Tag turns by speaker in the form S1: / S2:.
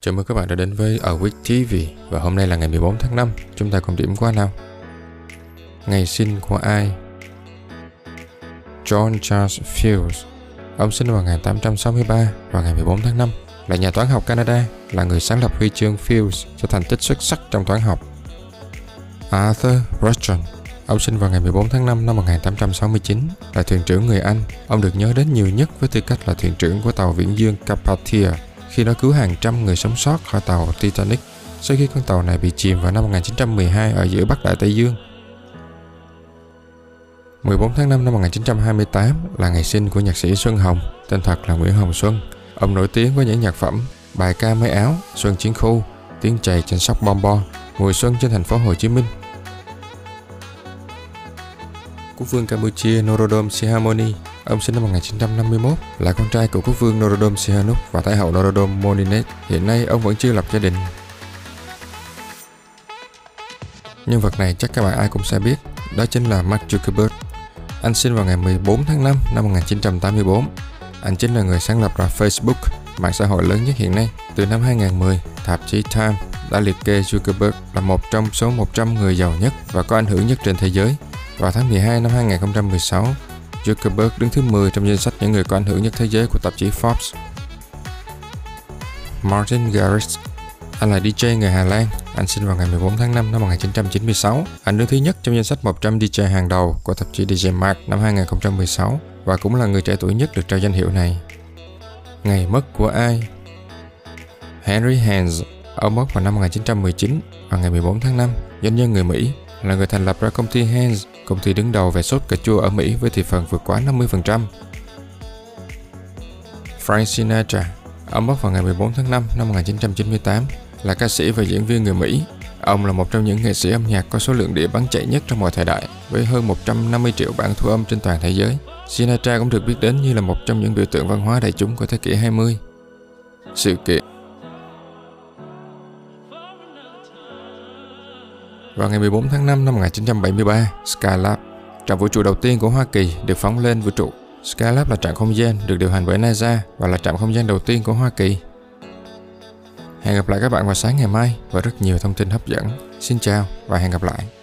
S1: Chào mừng các bạn đã đến với A Week TV và hôm nay là ngày 14 tháng 5, chúng ta cùng điểm qua nào. Ngày sinh của ai? John Charles Fields Ông sinh vào 1863 vào ngày 14 tháng 5 là nhà toán học Canada, là người sáng lập huy chương Fields cho thành tích xuất sắc trong toán học. Arthur Rushton Ông sinh vào ngày 14 tháng 5 năm 1869, là thuyền trưởng người Anh. Ông được nhớ đến nhiều nhất với tư cách là thuyền trưởng của tàu viễn dương Carpathia khi nó cứu hàng trăm người sống sót khỏi tàu Titanic sau khi con tàu này bị chìm vào năm 1912 ở giữa Bắc Đại Tây Dương. 14 tháng 5 năm 1928 là ngày sinh của nhạc sĩ Xuân Hồng, tên thật là Nguyễn Hồng Xuân. Ông nổi tiếng với những nhạc phẩm Bài ca mấy áo, Xuân chiến khu, Tiếng chày trên sóc bom bo, Mùa xuân trên thành phố Hồ Chí Minh. Quốc vương Campuchia Norodom Sihamoni Ông sinh năm 1951, là con trai của quốc vương Norodom Sihanouk và thái hậu Norodom Moninet. Hiện nay ông vẫn chưa lập gia đình. Nhân vật này chắc các bạn ai cũng sẽ biết, đó chính là Mark Zuckerberg. Anh sinh vào ngày 14 tháng 5 năm 1984. Anh chính là người sáng lập ra Facebook, mạng xã hội lớn nhất hiện nay. Từ năm 2010, tạp chí Time đã liệt kê Zuckerberg là một trong số 100 người giàu nhất và có ảnh hưởng nhất trên thế giới. Vào tháng 12 năm 2016, Zuckerberg đứng thứ 10 trong danh sách những người có ảnh hưởng nhất thế giới của tạp chí Forbes. Martin Garrix Anh là DJ người Hà Lan. Anh sinh vào ngày 14 tháng 5 năm 1996. Anh đứng thứ nhất trong danh sách 100 DJ hàng đầu của tạp chí DJ Mag năm 2016 và cũng là người trẻ tuổi nhất được trao danh hiệu này. Ngày mất của ai? Henry Hans, ông mất vào năm 1919 vào ngày 14 tháng 5, doanh nhân người Mỹ, là người thành lập ra công ty Hans, công ty đứng đầu về sốt cà chua ở Mỹ với thị phần vượt quá 50%. Frank Sinatra, ông mất vào ngày 14 tháng 5 năm 1998, là ca sĩ và diễn viên người Mỹ. Ông là một trong những nghệ sĩ âm nhạc có số lượng đĩa bán chạy nhất trong mọi thời đại, với hơn 150 triệu bản thu âm trên toàn thế giới. Sinatra cũng được biết đến như là một trong những biểu tượng văn hóa đại chúng của thế kỷ 20. Sự kiện Vào ngày 14 tháng 5 năm 1973, Skylab, trạm vũ trụ đầu tiên của Hoa Kỳ, được phóng lên vũ trụ. Skylab là trạm không gian được điều hành bởi NASA và là trạm không gian đầu tiên của Hoa Kỳ. Hẹn gặp lại các bạn vào sáng ngày mai và rất nhiều thông tin hấp dẫn. Xin chào và hẹn gặp lại.